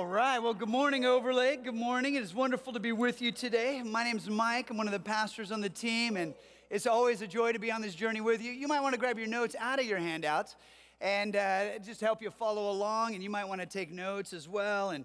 All right. Well, good morning, Overlake. Good morning. It is wonderful to be with you today. My name is Mike. I'm one of the pastors on the team, and it's always a joy to be on this journey with you. You might want to grab your notes out of your handouts and uh, just help you follow along, and you might want to take notes as well. And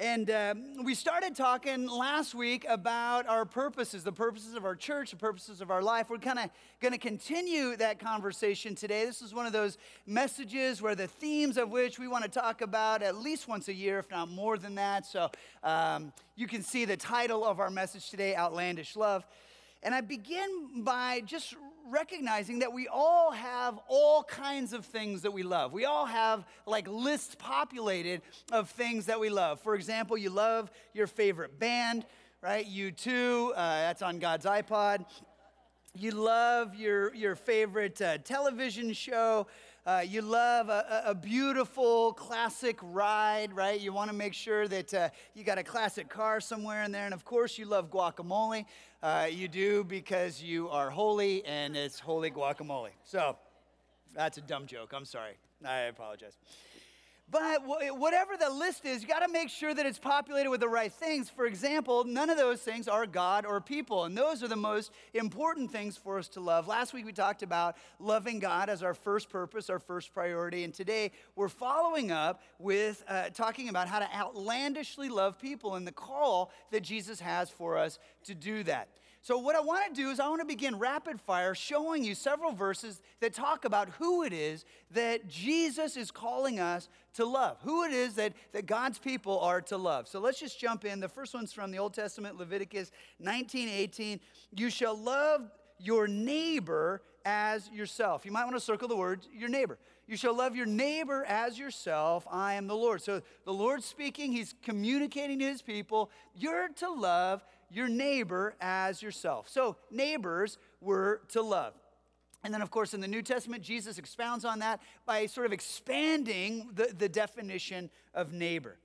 and uh, we started talking last week about our purposes, the purposes of our church, the purposes of our life. We're kind of going to continue that conversation today. This is one of those messages where the themes of which we want to talk about at least once a year, if not more than that. So um, you can see the title of our message today Outlandish Love. And I begin by just recognizing that we all have all kinds of things that we love. We all have like lists populated of things that we love. For example, you love your favorite band, right? U2, uh, that's on God's iPod. You love your, your favorite uh, television show. Uh, you love a, a, beautiful classic ride, right? You want to make sure that uh, you got a classic car somewhere in there. And of course, you love guacamole. Uh, you do because you are holy and it's holy guacamole. So that's a dumb joke. I'm sorry. I apologize. But whatever the list is, you got to make sure that it's populated with the right things. For example, none of those things are God or people, and those are the most important things for us to love. Last week we talked about loving God as our first purpose, our first priority, and today we're following up with uh, talking about how to outlandishly love people and the call that Jesus has for us to do that. So, what I want to do is, I want to begin rapid fire showing you several verses that talk about who it is that Jesus is calling us to love, who it is that, that God's people are to love. So, let's just jump in. The first one's from the Old Testament, Leviticus 19 18. You shall love your neighbor as yourself. You might want to circle the word your neighbor. You shall love your neighbor as yourself. I am the Lord. So the Lord's speaking, He's communicating to His people. You're to love your neighbor as yourself. So, neighbors were to love. And then, of course, in the New Testament, Jesus expounds on that by sort of expanding the, the definition of neighbor.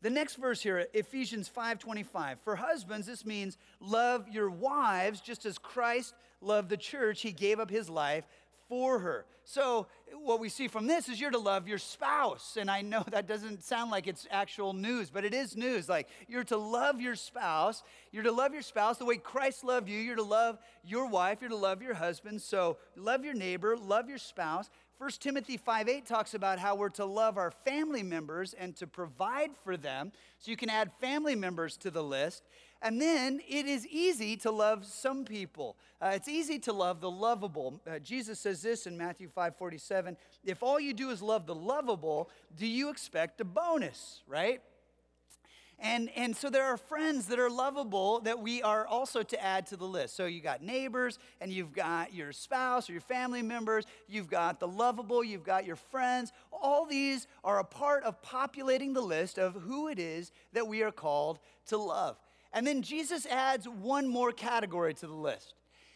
The next verse here, Ephesians 5:25. For husbands, this means love your wives just as Christ loved the church. He gave up his life for her. So, what we see from this is you're to love your spouse. And I know that doesn't sound like it's actual news, but it is news. Like, you're to love your spouse. You're to love your spouse the way Christ loved you. You're to love your wife. You're to love your husband. So, love your neighbor, love your spouse. 1 Timothy 5 8 talks about how we're to love our family members and to provide for them. So, you can add family members to the list. And then it is easy to love some people. Uh, it's easy to love the lovable. Uh, Jesus says this in Matthew 5 47 If all you do is love the lovable, do you expect a bonus, right? And, and so there are friends that are lovable that we are also to add to the list. So you got neighbors, and you've got your spouse or your family members, you've got the lovable, you've got your friends. All these are a part of populating the list of who it is that we are called to love. And then Jesus adds one more category to the list.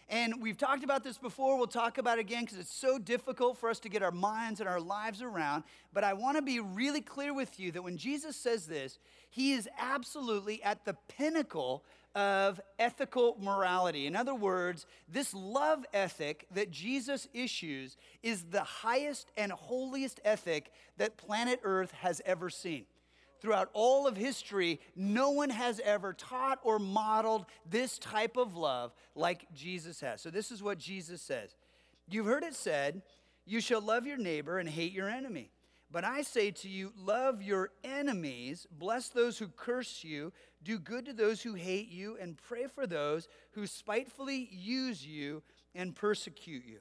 And we've talked about this before. We'll talk about it again because it's so difficult for us to get our minds and our lives around. But I want to be really clear with you that when Jesus says this, he is absolutely at the pinnacle of ethical morality. In other words, this love ethic that Jesus issues is the highest and holiest ethic that planet Earth has ever seen throughout all of history, no one has ever taught or modeled this type of love like Jesus has. So, this is what Jesus says You've heard it said, You shall love your neighbor and hate your enemy. But I say to you, love your enemies, bless those who curse you, do good to those who hate you, and pray for those who spitefully use you and persecute you.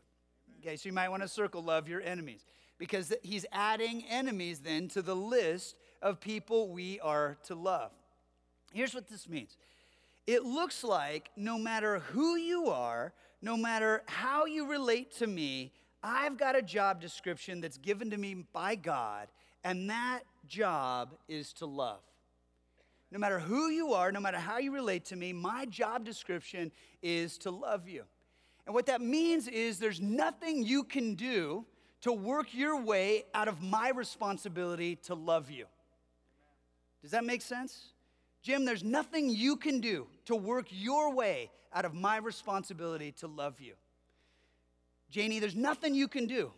Okay, so you might want to circle love your enemies because he's adding enemies then to the list of people we are to love. Here's what this means it looks like no matter who you are, no matter how you relate to me, I've got a job description that's given to me by God, and that job is to love. No matter who you are, no matter how you relate to me, my job description is to love you. And what that means is there's nothing you can do to work your way out of my responsibility to love you. Does that make sense? Jim, there's nothing you can do to work your way out of my responsibility to love you. Janie, there's nothing you can do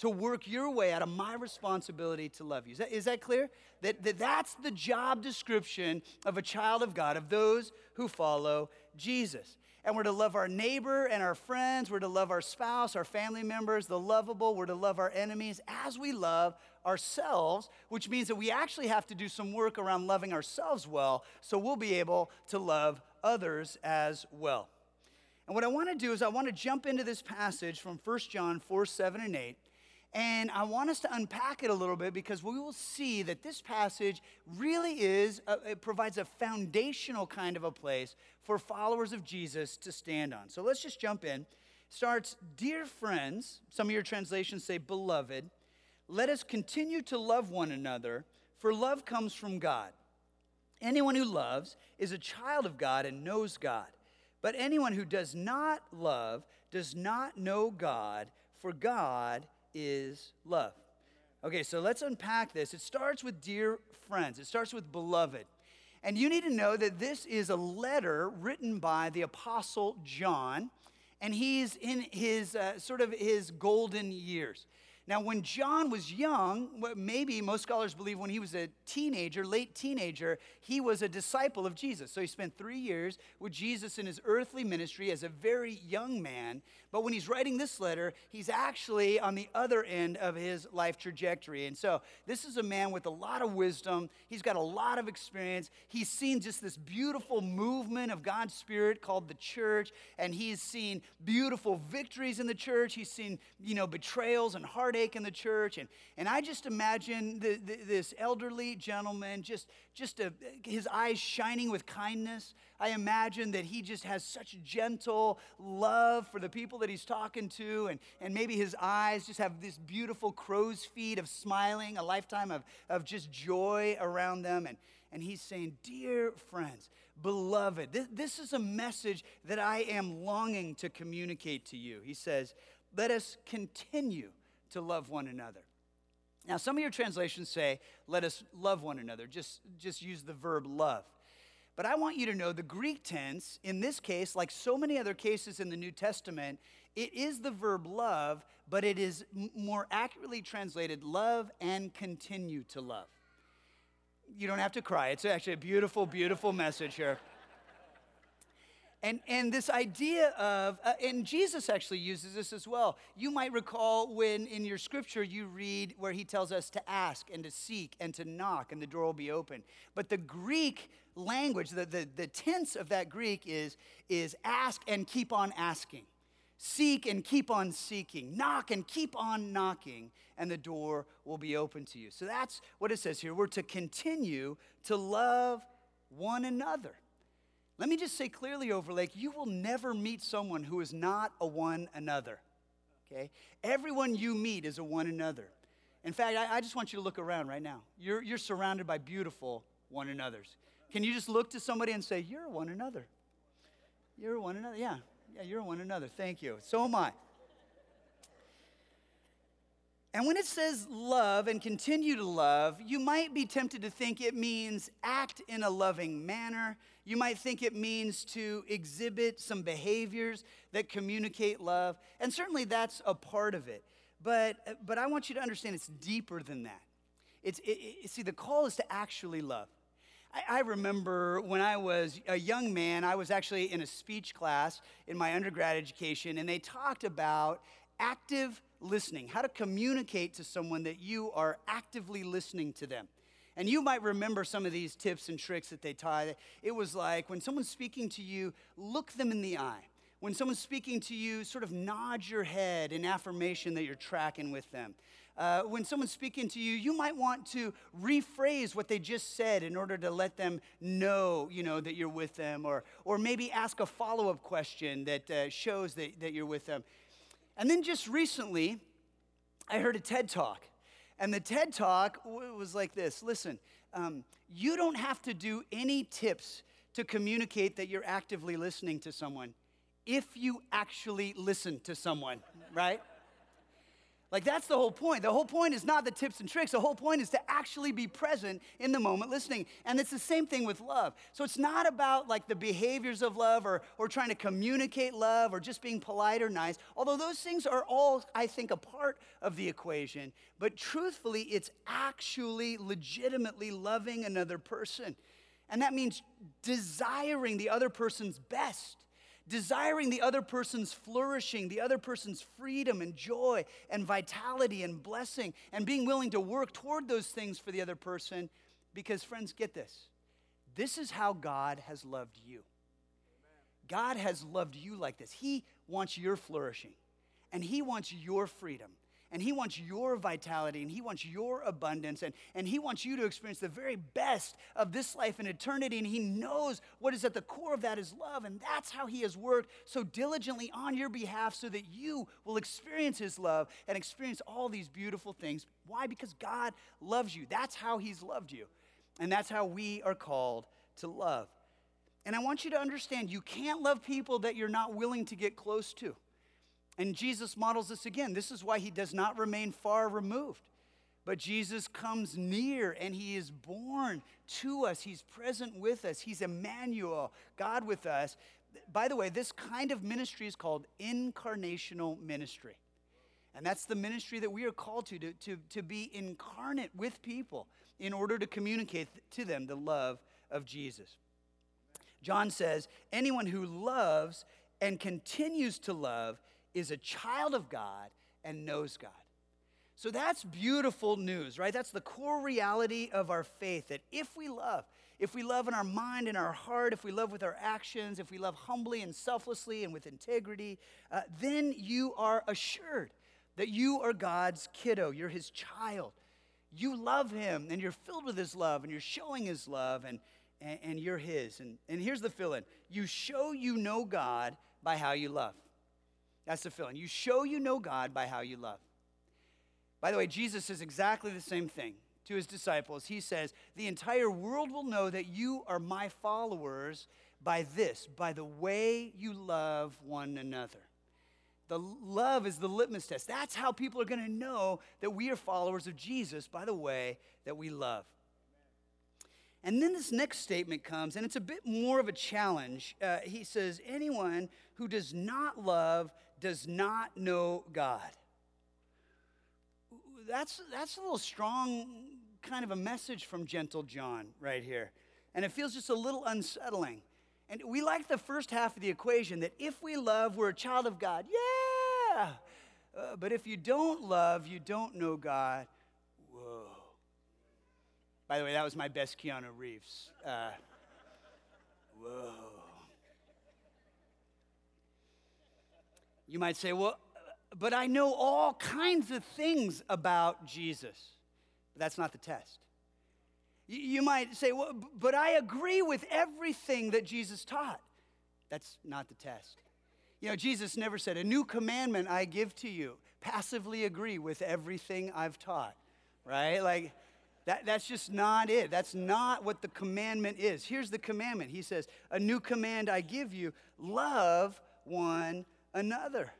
to work your way out of my responsibility to love you. Is that, is that clear? That, that that's the job description of a child of God, of those who follow Jesus. And we're to love our neighbor and our friends. We're to love our spouse, our family members, the lovable. We're to love our enemies as we love ourselves, which means that we actually have to do some work around loving ourselves well so we'll be able to love others as well. And what I want to do is I want to jump into this passage from 1 John 4 7 and 8. And I want us to unpack it a little bit because we will see that this passage really is, a, it provides a foundational kind of a place for followers of Jesus to stand on. So let's just jump in. Starts, Dear friends, some of your translations say beloved, let us continue to love one another, for love comes from God. Anyone who loves is a child of God and knows God. But anyone who does not love does not know God, for God is love. Okay, so let's unpack this. It starts with dear friends, it starts with beloved. And you need to know that this is a letter written by the Apostle John, and he's in his uh, sort of his golden years. Now, when John was young, maybe most scholars believe when he was a teenager, late teenager, he was a disciple of Jesus. So he spent three years with Jesus in his earthly ministry as a very young man. But when he's writing this letter, he's actually on the other end of his life trajectory. And so this is a man with a lot of wisdom. He's got a lot of experience. He's seen just this beautiful movement of God's Spirit called the church. And he's seen beautiful victories in the church. He's seen, you know, betrayals and heartache in the church. And, and I just imagine the, the, this elderly gentleman, just, just a, his eyes shining with kindness. I imagine that he just has such gentle love for the people that he's talking to, and, and maybe his eyes just have this beautiful crow's feet of smiling, a lifetime of, of just joy around them. And, and he's saying, Dear friends, beloved, this, this is a message that I am longing to communicate to you. He says, Let us continue to love one another. Now, some of your translations say, Let us love one another. Just, just use the verb love. But I want you to know the Greek tense, in this case, like so many other cases in the New Testament, it is the verb love, but it is more accurately translated love and continue to love. You don't have to cry. It's actually a beautiful, beautiful message here. And, and this idea of, uh, and Jesus actually uses this as well. You might recall when in your scripture you read where he tells us to ask and to seek and to knock and the door will be open. But the Greek language, the, the, the tense of that Greek is, is ask and keep on asking, seek and keep on seeking, knock and keep on knocking, and the door will be open to you. So that's what it says here. We're to continue to love one another. Let me just say clearly, Overlake, you will never meet someone who is not a one another. Okay? Everyone you meet is a one another. In fact, I, I just want you to look around right now. You're, you're surrounded by beautiful one another's. Can you just look to somebody and say, You're one another? You're one another. Yeah, yeah, you're one another. Thank you. So am I. And when it says love and continue to love, you might be tempted to think it means act in a loving manner. You might think it means to exhibit some behaviors that communicate love. And certainly that's a part of it. But, but I want you to understand it's deeper than that. It's, it, it, see, the call is to actually love. I, I remember when I was a young man, I was actually in a speech class in my undergrad education, and they talked about active listening, how to communicate to someone that you are actively listening to them. And you might remember some of these tips and tricks that they taught. It was like when someone's speaking to you, look them in the eye. When someone's speaking to you, sort of nod your head in affirmation that you're tracking with them. Uh, when someone's speaking to you, you might want to rephrase what they just said in order to let them know, you know, that you're with them, or, or maybe ask a follow-up question that uh, shows that, that you're with them. And then just recently, I heard a TED talk. And the TED talk was like this listen, um, you don't have to do any tips to communicate that you're actively listening to someone if you actually listen to someone, right? Like, that's the whole point. The whole point is not the tips and tricks. The whole point is to actually be present in the moment listening. And it's the same thing with love. So it's not about like the behaviors of love or, or trying to communicate love or just being polite or nice, although those things are all, I think, a part of the equation. But truthfully, it's actually legitimately loving another person. And that means desiring the other person's best desiring the other person's flourishing, the other person's freedom and joy and vitality and blessing, and being willing to work toward those things for the other person. Because, friends, get this this is how God has loved you. God has loved you like this. He wants your flourishing, and He wants your freedom, and He wants your vitality and He wants your abundance and, and He wants you to experience the very best of this life and eternity. And He knows what is at the core of that is love. And that's how He has worked so diligently on your behalf so that you will experience His love and experience all these beautiful things. Why? Because God loves you. That's how He's loved you. And that's how we are called to love. And I want you to understand you can't love people that you're not willing to get close to. And Jesus models this again. This is why he does not remain far removed. But Jesus comes near and he is born to us. He's present with us. He's Emmanuel, God with us. By the way, this kind of ministry is called incarnational ministry. And that's the ministry that we are called to, to, to, to be incarnate with people in order to communicate to them the love of Jesus. John says, anyone who loves and continues to love is a child of God and knows God. So that's beautiful news, right? That's the core reality of our faith that if we love, if we love in our mind and our heart, if we love with our actions, if we love humbly and selflessly and with integrity, uh, then you are assured that you are God's kiddo. You're his child. You love him and you're filled with his love and you're showing his love and, and, and you're his. And, and here's the fill in you show you know God by how you love. That's the feeling. You show you know God by how you love. By the way, Jesus says exactly the same thing to his disciples. He says, The entire world will know that you are my followers by this, by the way you love one another. The love is the litmus test. That's how people are going to know that we are followers of Jesus by the way that we love. And then this next statement comes, and it's a bit more of a challenge. Uh, he says, Anyone who does not love does not know God. That's, that's a little strong kind of a message from Gentle John right here. And it feels just a little unsettling. And we like the first half of the equation that if we love, we're a child of God. Yeah! Uh, but if you don't love, you don't know God. Whoa. By the way, that was my best Keanu Reeves. Uh, whoa. You might say, well, but I know all kinds of things about Jesus. But that's not the test. You might say, well, but I agree with everything that Jesus taught. That's not the test. You know, Jesus never said, A new commandment I give to you. Passively agree with everything I've taught, right? Like, that, that's just not it. That's not what the commandment is. Here's the commandment He says, A new command I give you love one another.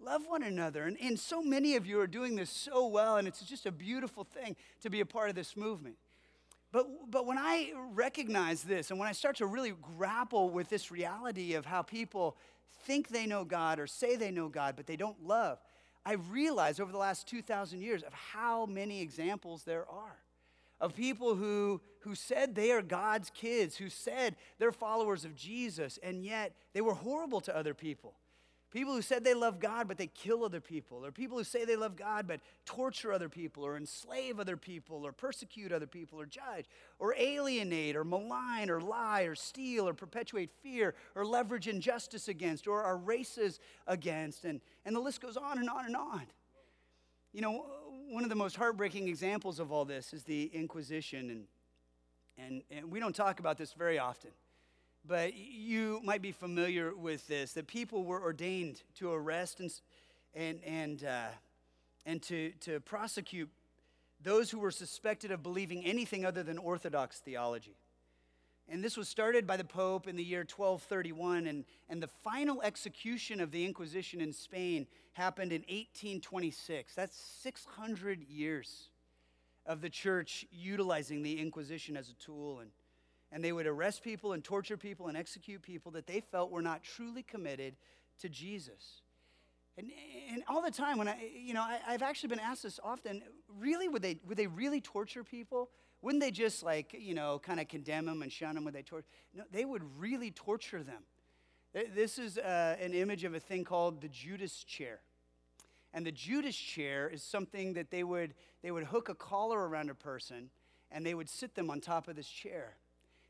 Love one another. And, and so many of you are doing this so well, and it's just a beautiful thing to be a part of this movement. But, but when I recognize this, and when I start to really grapple with this reality of how people think they know God or say they know God, but they don't love, I realize over the last 2,000 years of how many examples there are of people who, who said they are God's kids, who said they're followers of Jesus, and yet they were horrible to other people. People who said they love God, but they kill other people. Or people who say they love God, but torture other people, or enslave other people, or persecute other people, or judge, or alienate, or malign, or lie, or steal, or perpetuate fear, or leverage injustice against, or are races against. And, and the list goes on and on and on. You know, one of the most heartbreaking examples of all this is the Inquisition. And, and, and we don't talk about this very often but you might be familiar with this that people were ordained to arrest and, and, and, uh, and to, to prosecute those who were suspected of believing anything other than Orthodox theology. And this was started by the Pope in the year 1231, and, and the final execution of the Inquisition in Spain happened in 1826. That's 600 years of the church utilizing the Inquisition as a tool. And, and they would arrest people and torture people and execute people that they felt were not truly committed to Jesus. And, and all the time, when I, you know, I, I've actually been asked this often really, would they, would they really torture people? Wouldn't they just like, you know, kind of condemn them and shun them when they torture? No, they would really torture them. This is uh, an image of a thing called the Judas chair. And the Judas chair is something that they would, they would hook a collar around a person and they would sit them on top of this chair.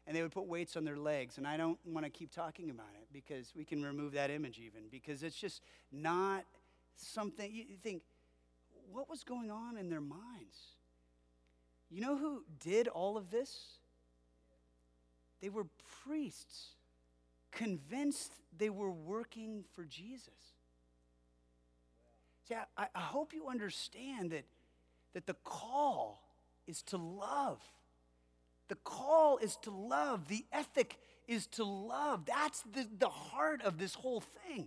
And they would put weights on their legs. And I don't want to keep talking about it because we can remove that image even because it's just not something you think, what was going on in their minds? You know who did all of this? They were priests, convinced they were working for Jesus. See, I, I hope you understand that, that the call is to love. The call is to love. The ethic is to love. That's the, the heart of this whole thing.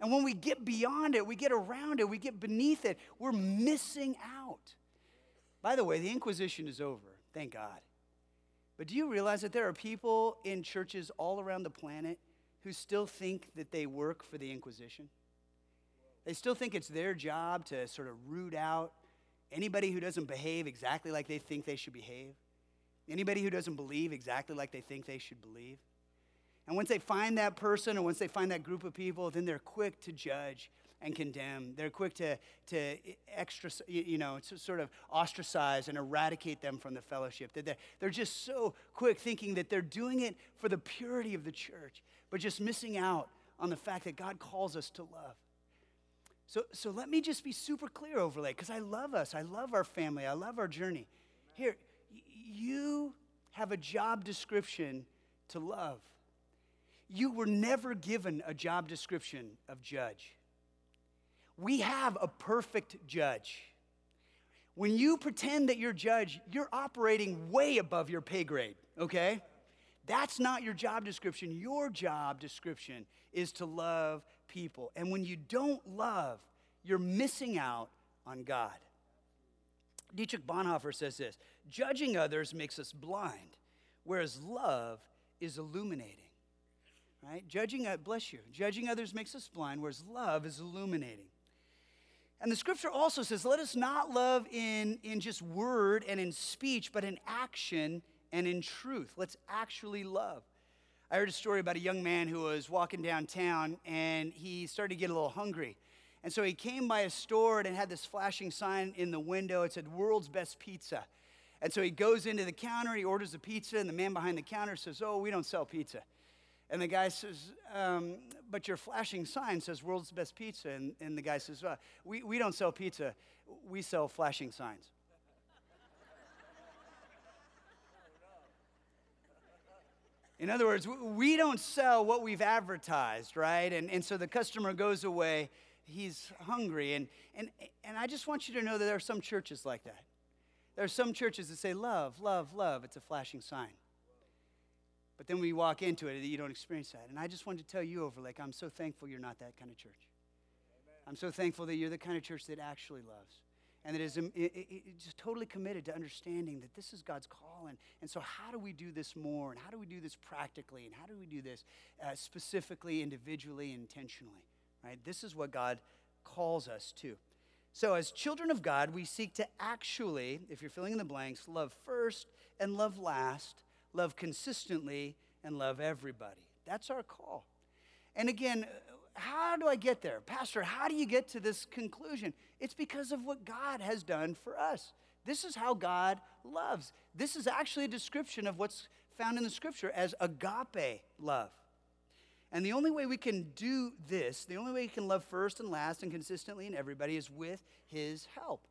And when we get beyond it, we get around it, we get beneath it, we're missing out. By the way, the Inquisition is over, thank God. But do you realize that there are people in churches all around the planet who still think that they work for the Inquisition? They still think it's their job to sort of root out anybody who doesn't behave exactly like they think they should behave, anybody who doesn't believe exactly like they think they should believe. And once they find that person or once they find that group of people, then they're quick to judge and condemn. They're quick to, to extra, you know, to sort of ostracize and eradicate them from the fellowship. They're, they're just so quick thinking that they're doing it for the purity of the church, but just missing out on the fact that God calls us to love. So, so let me just be super clear, Overlake, because I love us. I love our family. I love our journey. Here, you have a job description to love. You were never given a job description of judge. We have a perfect judge. When you pretend that you're judge, you're operating way above your pay grade, okay? That's not your job description. Your job description is to love people. And when you don't love, you're missing out on God. Dietrich Bonhoeffer says this judging others makes us blind, whereas love is illuminating. Right? Judging, uh, bless you, judging others makes us blind, whereas love is illuminating. And the scripture also says, let us not love in, in just word and in speech, but in action and in truth. Let's actually love. I heard a story about a young man who was walking downtown and he started to get a little hungry. And so he came by a store and had this flashing sign in the window. It said, World's Best Pizza. And so he goes into the counter, he orders a pizza, and the man behind the counter says, Oh, we don't sell pizza. And the guy says, um, But your flashing sign says World's Best Pizza. And, and the guy says, well, we, we don't sell pizza, we sell flashing signs. In other words, we don't sell what we've advertised, right? And, and so the customer goes away, he's hungry. And, and, and I just want you to know that there are some churches like that. There are some churches that say, love, love, love. It's a flashing sign. But then we walk into it, you don't experience that. And I just wanted to tell you, Overlake, I'm so thankful you're not that kind of church. Amen. I'm so thankful that you're the kind of church that actually loves and that is um, just totally committed to understanding that this is God's call. And, and so, how do we do this more? And how do we do this practically? And how do we do this uh, specifically, individually, intentionally? Right? This is what God calls us to. So, as children of God, we seek to actually, if you're filling in the blanks, love first and love last, love consistently and love everybody. That's our call. And again, how do I get there? Pastor, how do you get to this conclusion? It's because of what God has done for us. This is how God loves. This is actually a description of what's found in the scripture as agape love. And the only way we can do this, the only way we can love first and last and consistently in everybody is with his help.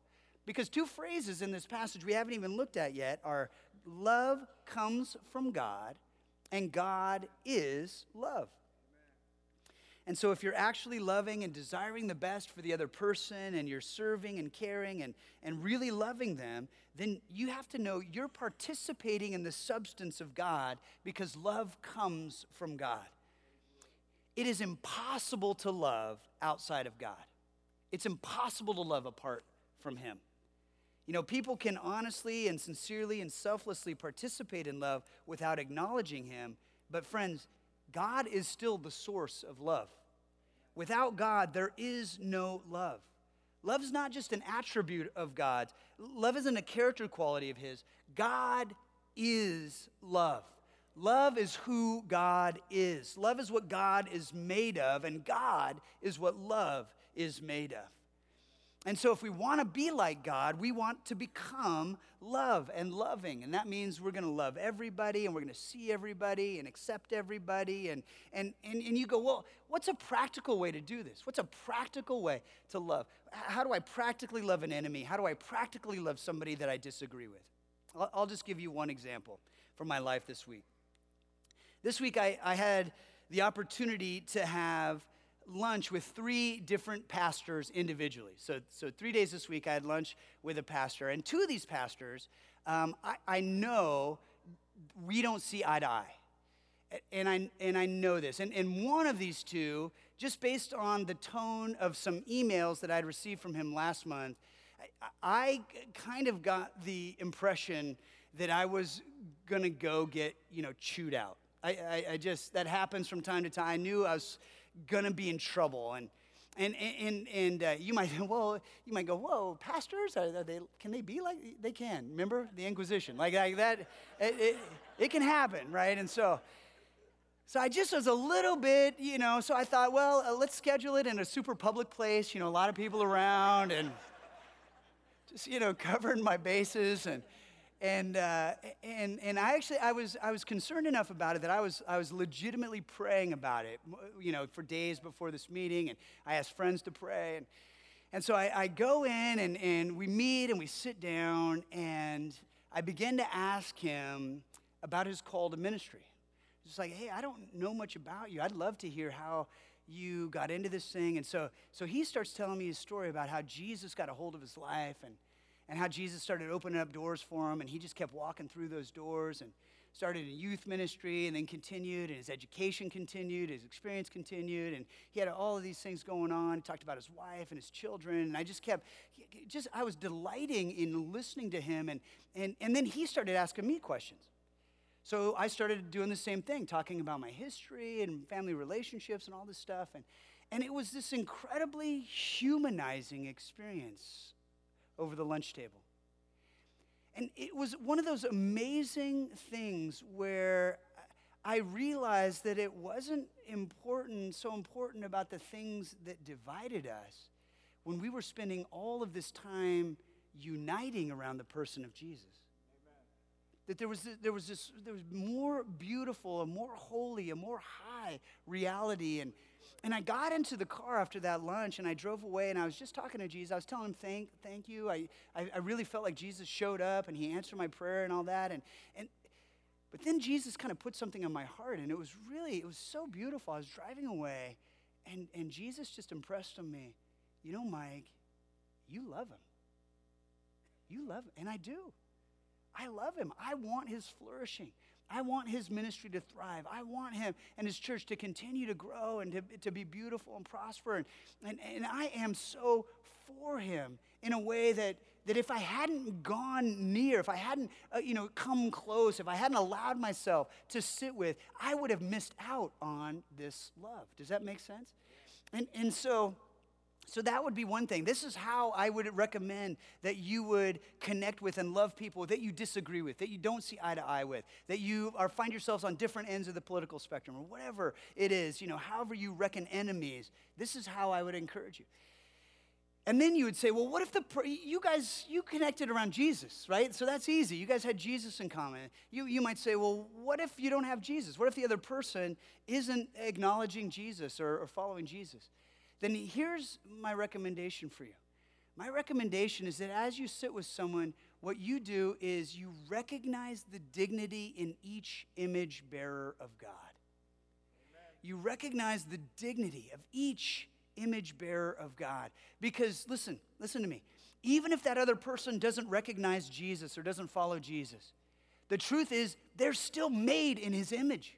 Because two phrases in this passage we haven't even looked at yet are love comes from God and God is love. And so, if you're actually loving and desiring the best for the other person and you're serving and caring and, and really loving them, then you have to know you're participating in the substance of God because love comes from God. It is impossible to love outside of God, it's impossible to love apart from Him. You know, people can honestly and sincerely and selflessly participate in love without acknowledging Him, but friends, God is still the source of love. Without God, there is no love. Love is not just an attribute of God's, love isn't a character quality of His. God is love. Love is who God is. Love is what God is made of, and God is what love is made of. And so, if we want to be like God, we want to become love and loving. And that means we're going to love everybody and we're going to see everybody and accept everybody. And, and, and, and you go, well, what's a practical way to do this? What's a practical way to love? How do I practically love an enemy? How do I practically love somebody that I disagree with? I'll, I'll just give you one example from my life this week. This week, I, I had the opportunity to have lunch with three different pastors individually. So, so three days this week, I had lunch with a pastor. And two of these pastors, um, I, I know we don't see eye to eye. And I, and I know this. And, and one of these two, just based on the tone of some emails that I'd received from him last month, I, I kind of got the impression that I was going to go get, you know, chewed out. I, I, I, just, that happens from time to time. I knew I was gonna be in trouble. And and and and uh, you might well you might go whoa pastors? Are, are, they can they be like they can. Remember the Inquisition? Like, like that it, it, it can happen right? And so so I just was a little bit you know so I thought well uh, let's schedule it in a super public place you know a lot of people around and just you know covering my bases. And and, uh, and, and I actually, I was, I was concerned enough about it that I was, I was legitimately praying about it, you know, for days before this meeting. And I asked friends to pray. And, and so I, I go in and, and we meet and we sit down and I begin to ask him about his call to ministry. Just like, hey, I don't know much about you. I'd love to hear how you got into this thing. And so, so he starts telling me his story about how Jesus got a hold of his life and, and how Jesus started opening up doors for him, and he just kept walking through those doors and started in youth ministry and then continued, and his education continued, his experience continued, and he had all of these things going on. He talked about his wife and his children, and I just kept, just, I was delighting in listening to him, and, and, and then he started asking me questions. So I started doing the same thing, talking about my history and family relationships and all this stuff, and, and it was this incredibly humanizing experience over the lunch table. And it was one of those amazing things where I realized that it wasn't important, so important about the things that divided us when we were spending all of this time uniting around the person of Jesus. Amen. That there was, there was this, there was more beautiful, a more holy, a more high reality and and I got into the car after that lunch and I drove away and I was just talking to Jesus. I was telling him, thank, thank you. I, I, I really felt like Jesus showed up and he answered my prayer and all that. And, and, but then Jesus kind of put something on my heart and it was really, it was so beautiful. I was driving away and, and Jesus just impressed on me, you know, Mike, you love him. You love him. And I do. I love him. I want his flourishing. I want his ministry to thrive. I want him and his church to continue to grow and to, to be beautiful and prosper. And, and, and I am so for him in a way that, that if I hadn't gone near, if I hadn't uh, you know, come close, if I hadn't allowed myself to sit with, I would have missed out on this love. Does that make sense? And, and so so that would be one thing. This is how I would recommend that you would connect with and love people that you disagree with, that you don't see eye to eye with, that you are find yourselves on different ends of the political spectrum or whatever it is, you know, however you reckon enemies. This is how I would encourage you. And then you would say, well, what if the you guys you connected around Jesus, right? So that's easy. You guys had Jesus in common. You you might say, well, what if you don't have Jesus? What if the other person isn't acknowledging Jesus or, or following Jesus? Then here's my recommendation for you. My recommendation is that as you sit with someone, what you do is you recognize the dignity in each image bearer of God. Amen. you recognize the dignity of each image bearer of God. Because listen, listen to me. Even if that other person doesn't recognize Jesus or doesn't follow Jesus, the truth is they're still made in his image.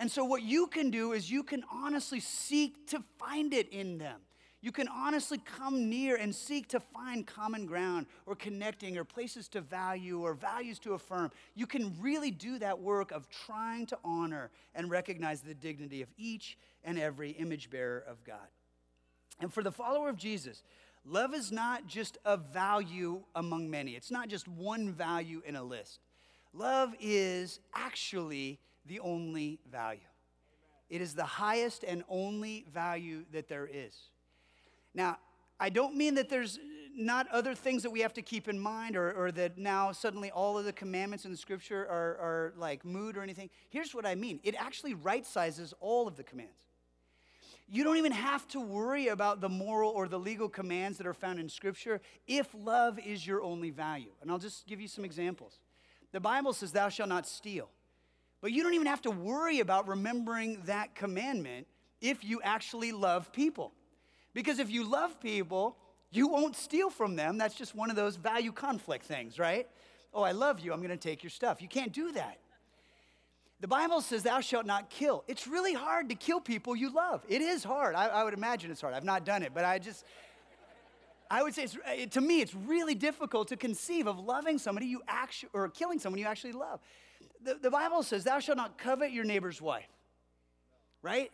And so, what you can do is you can honestly seek to find it in them. You can honestly come near and seek to find common ground or connecting or places to value or values to affirm. You can really do that work of trying to honor and recognize the dignity of each and every image bearer of God. And for the follower of Jesus, love is not just a value among many, it's not just one value in a list. Love is actually the only value. It is the highest and only value that there is. Now, I don't mean that there's not other things that we have to keep in mind or, or that now suddenly all of the commandments in the scripture are, are like mood or anything. Here's what I mean it actually right sizes all of the commands. You don't even have to worry about the moral or the legal commands that are found in scripture if love is your only value. And I'll just give you some examples. The Bible says, Thou shalt not steal. But you don't even have to worry about remembering that commandment if you actually love people. Because if you love people, you won't steal from them. That's just one of those value conflict things, right? Oh, I love you. I'm going to take your stuff. You can't do that. The Bible says, Thou shalt not kill. It's really hard to kill people you love. It is hard. I, I would imagine it's hard. I've not done it, but I just, I would say, it's, to me, it's really difficult to conceive of loving somebody you actually, or killing someone you actually love. The, the Bible says, Thou shalt not covet your neighbor's wife, right?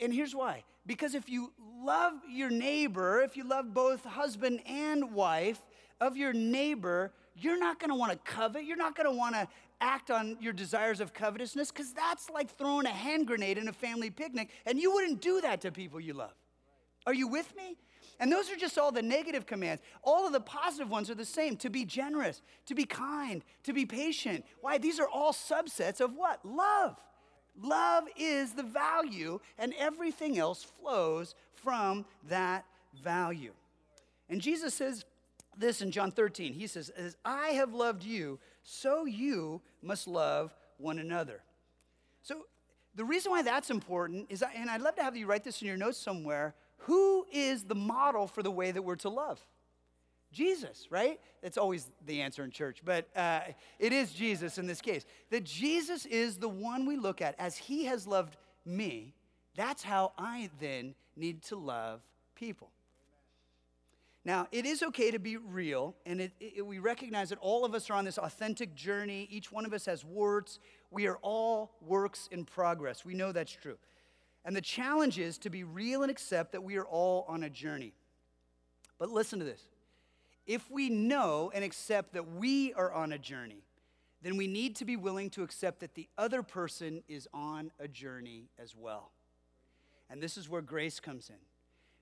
And here's why because if you love your neighbor, if you love both husband and wife of your neighbor, you're not want to covet. You're not want to act on your desires of covetousness because that's like throwing a hand grenade in a family picnic, and you wouldn't do that to people you love. Are you with me? And those are just all the negative commands. All of the positive ones are the same to be generous, to be kind, to be patient. Why? These are all subsets of what? Love. Love is the value, and everything else flows from that value. And Jesus says this in John 13. He says, As I have loved you, so you must love one another. So, the reason why that's important is, and I'd love to have you write this in your notes somewhere who is the model for the way that we're to love? Jesus, right? That's always the answer in church, but uh, it is Jesus in this case. That Jesus is the one we look at as he has loved me. That's how I then need to love people. Now, it is okay to be real, and it, it, we recognize that all of us are on this authentic journey. Each one of us has warts. We are all works in progress. We know that's true. And the challenge is to be real and accept that we are all on a journey. But listen to this if we know and accept that we are on a journey, then we need to be willing to accept that the other person is on a journey as well. And this is where grace comes in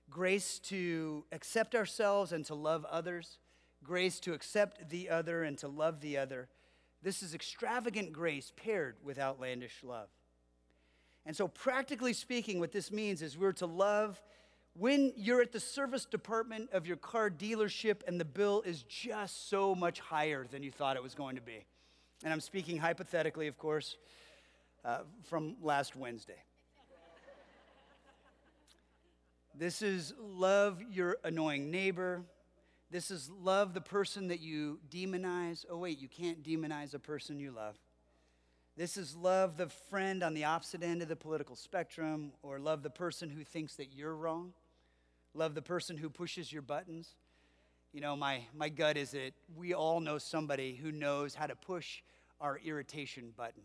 grace to accept ourselves and to love others, grace to accept the other and to love the other. This is extravagant grace paired with outlandish love. And so, practically speaking, what this means is we're to love when you're at the service department of your car dealership and the bill is just so much higher than you thought it was going to be. And I'm speaking hypothetically, of course, uh, from last Wednesday. This is love your annoying neighbor. This is love the person that you demonize. Oh, wait, you can't demonize a person you love. This is love the friend on the opposite end of the political spectrum, or love the person who thinks that you're wrong. Love the person who pushes your buttons. You know, my, my gut is that we all know somebody who knows how to push our irritation button.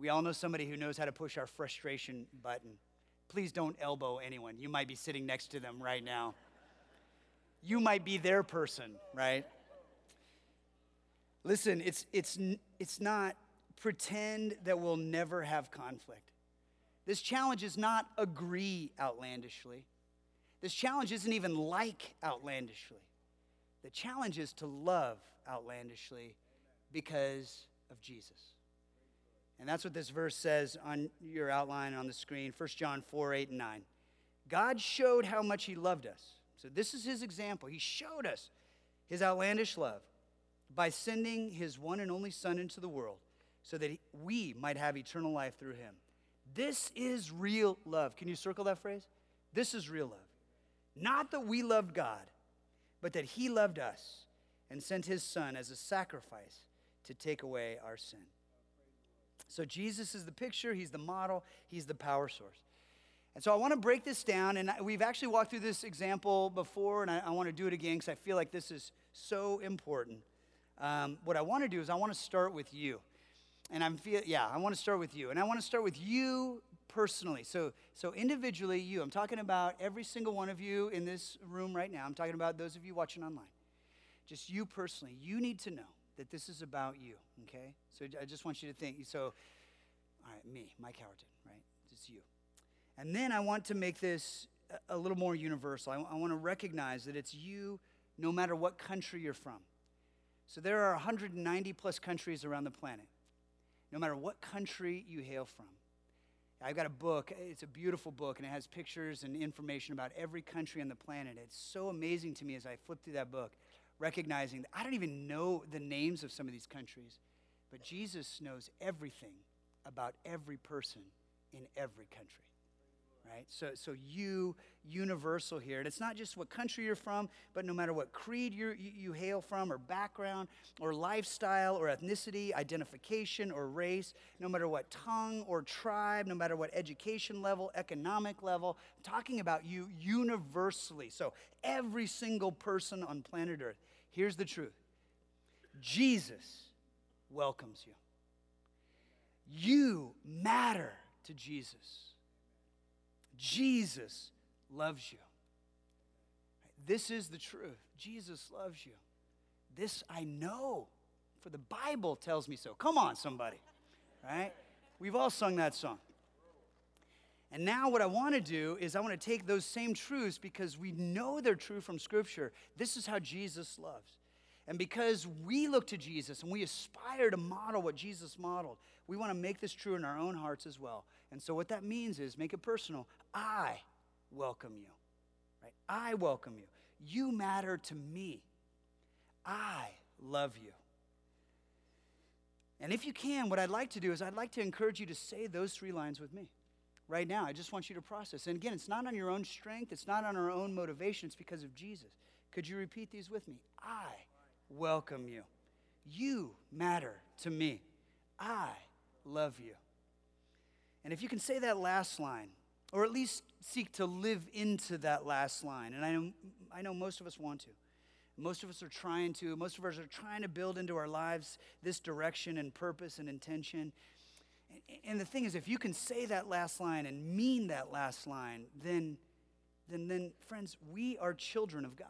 We all know somebody who knows how to push our frustration button. Please don't elbow anyone. You might be sitting next to them right now. You might be their person, right? Listen, it's, it's, it's not pretend that we'll never have conflict. This challenge is not agree outlandishly. This challenge isn't even like outlandishly. The challenge is to love outlandishly because of Jesus. And that's what this verse says on your outline on the screen 1 John 4 8 and 9. God showed how much He loved us. So, this is His example. He showed us His outlandish love by sending His one and only Son into the world so that we might have eternal life through him. This is real love. Can you circle that phrase? This is real love. Not that we loved God, but that He loved us and sent His Son as a sacrifice to take away our sin. So Jesus is the picture, He's the model, He's the power source. And so I want to break this down, and we've actually walked through this example before, and I, I want to do it again because I feel like this is so important. Um, what I want to do is I want to start with you. And I'm feel yeah, I want to start with you. And I want to start with you personally. So so individually you. I'm talking about every single one of you in this room right now. I'm talking about those of you watching online. Just you personally. You need to know that this is about you, okay? So I just want you to think. So all right, me, Mike Howerton, right? It's you. And then I want to make this a little more universal. I, I want to recognize that it's you no matter what country you're from. So there are 190 plus countries around the planet no matter what country you hail from. I've got a book, it's a beautiful book, and it has pictures and information about every country on the planet. It's so amazing to me as I flip through that book, recognizing that I don't even know the names of some of these countries, but Jesus knows everything about every person in every country right? So, so you, universal here. And it's not just what country you're from, but no matter what creed you you hail from, or background, or lifestyle, or ethnicity, identification, or race, no matter what tongue or tribe, no matter what education level, economic level, I'm talking about you universally. So every single person on planet Earth. Here's the truth Jesus welcomes you. You matter to Jesus. Jesus loves you. This is the truth. Jesus loves you. This I know, for the Bible tells me so. Come on, somebody. Right? We've all sung that song. And now, what I want to do is, I want to take those same truths because we know they're true from Scripture. This is how Jesus loves. And because we look to Jesus and we aspire to model what Jesus modeled, we want to make this true in our own hearts as well. And so, what that means is make it personal. I welcome you, right? I welcome you. You matter to me. I love you. And if you can, what I'd like to do is I'd like to encourage you to say those three lines with me right now. I just want you to process. And again, it's not on your own strength, it's not on our own motivation, it's because of Jesus. Could you repeat these with me? I welcome you. You matter to me. I love you. And if you can say that last line, or at least seek to live into that last line, and I know, I know most of us want to. Most of us are trying to. Most of us are trying to build into our lives this direction and purpose and intention. And the thing is, if you can say that last line and mean that last line, then, then, then friends, we are children of God.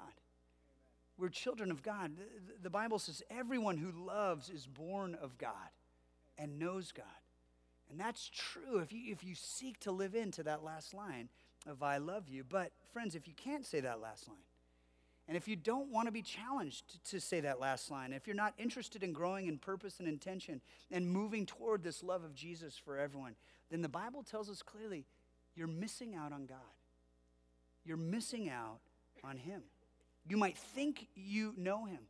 We're children of God. The Bible says everyone who loves is born of God and knows God. And that's true if you, if you seek to live into that last line of I love you. But, friends, if you can't say that last line, and if you don't want to be challenged to say that last line, if you're not interested in growing in purpose and intention and moving toward this love of Jesus for everyone, then the Bible tells us clearly you're missing out on God. You're missing out on Him. You might think you know him,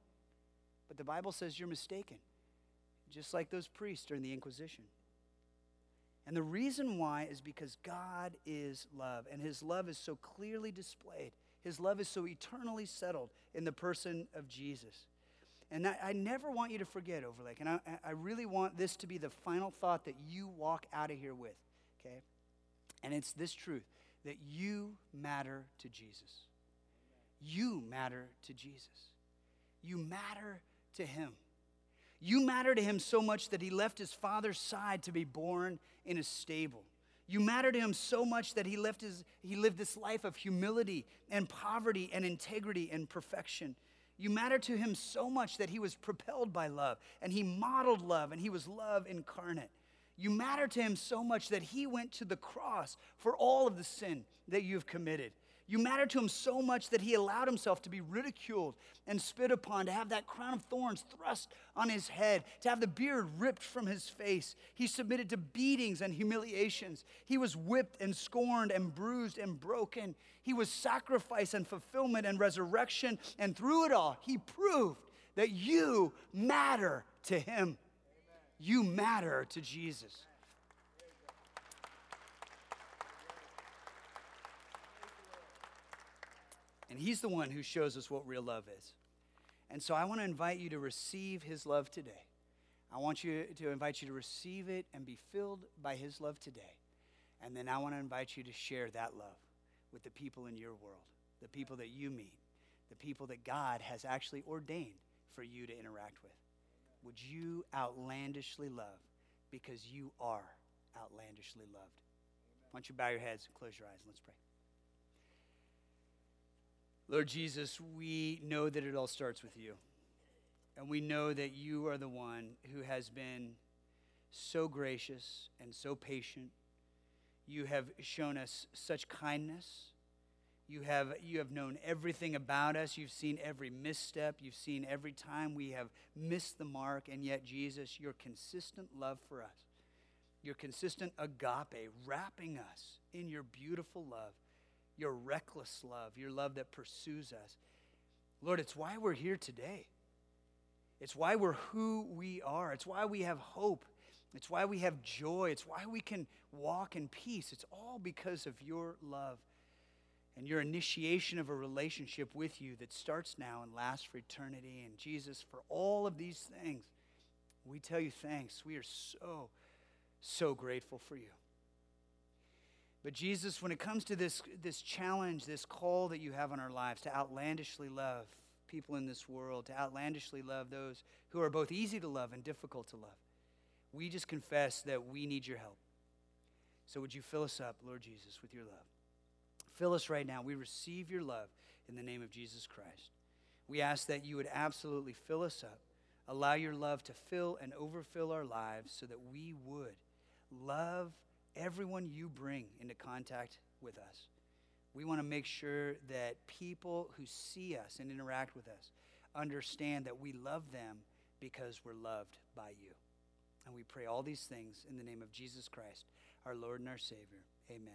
but the Bible says you're mistaken, just like those priests during the Inquisition. And the reason why is because God is love, and his love is so clearly displayed. His love is so eternally settled in the person of Jesus. And I, I never want you to forget, Overlake, and I, I really want this to be the final thought that you walk out of here with, okay? And it's this truth that you matter to Jesus. You matter to Jesus. You matter to him. You matter to him so much that he left his father's side to be born in a stable. You matter to him so much that he, left his, he lived this life of humility and poverty and integrity and perfection. You matter to him so much that he was propelled by love and he modeled love and he was love incarnate. You matter to him so much that he went to the cross for all of the sin that you've committed. You matter to him so much that he allowed himself to be ridiculed and spit upon, to have that crown of thorns thrust on his head, to have the beard ripped from his face. He submitted to beatings and humiliations. He was whipped and scorned and bruised and broken. He was sacrifice and fulfillment and resurrection. And through it all, he proved that you matter to him. You matter to Jesus. And He's the one who shows us what real love is. And so I want to invite you to receive His love today. I want you to invite you to receive it and be filled by His love today. And then I want to invite you to share that love with the people in your world, the people that you meet, the people that God has actually ordained for you to interact with. Would you outlandishly love because you are outlandishly loved? Why don't you bow your heads and close your eyes and let's pray. Lord Jesus, we know that it all starts with you. And we know that you are the one who has been so gracious and so patient. You have shown us such kindness. You have, you have known everything about us. You've seen every misstep. You've seen every time we have missed the mark. And yet, Jesus, your consistent love for us, your consistent agape, wrapping us in your beautiful love, your reckless love, your love that pursues us. Lord, it's why we're here today. It's why we're who we are. It's why we have hope. It's why we have joy. It's why we can walk in peace. It's all because of your love and your initiation of a relationship with you that starts now and lasts for eternity. And Jesus, for all of these things, we tell you thanks. We are so, so grateful for you. But Jesus, when it comes to this, this challenge, this call that you have on our lives to outlandishly love people in this world, to outlandishly love those who are both easy to love and difficult to love, we just confess that we need your help. So would you fill us up, Lord Jesus, with your love? Fill us right now. We receive your love in the name of Jesus Christ. We ask that you would absolutely fill us up. Allow your love to fill and overfill our lives so that we would love everyone you bring into contact with us. We want to make sure that people who see us and interact with us understand that we love them because we're loved by you. And we pray all these things in the name of Jesus Christ, our Lord and our Savior. Amen.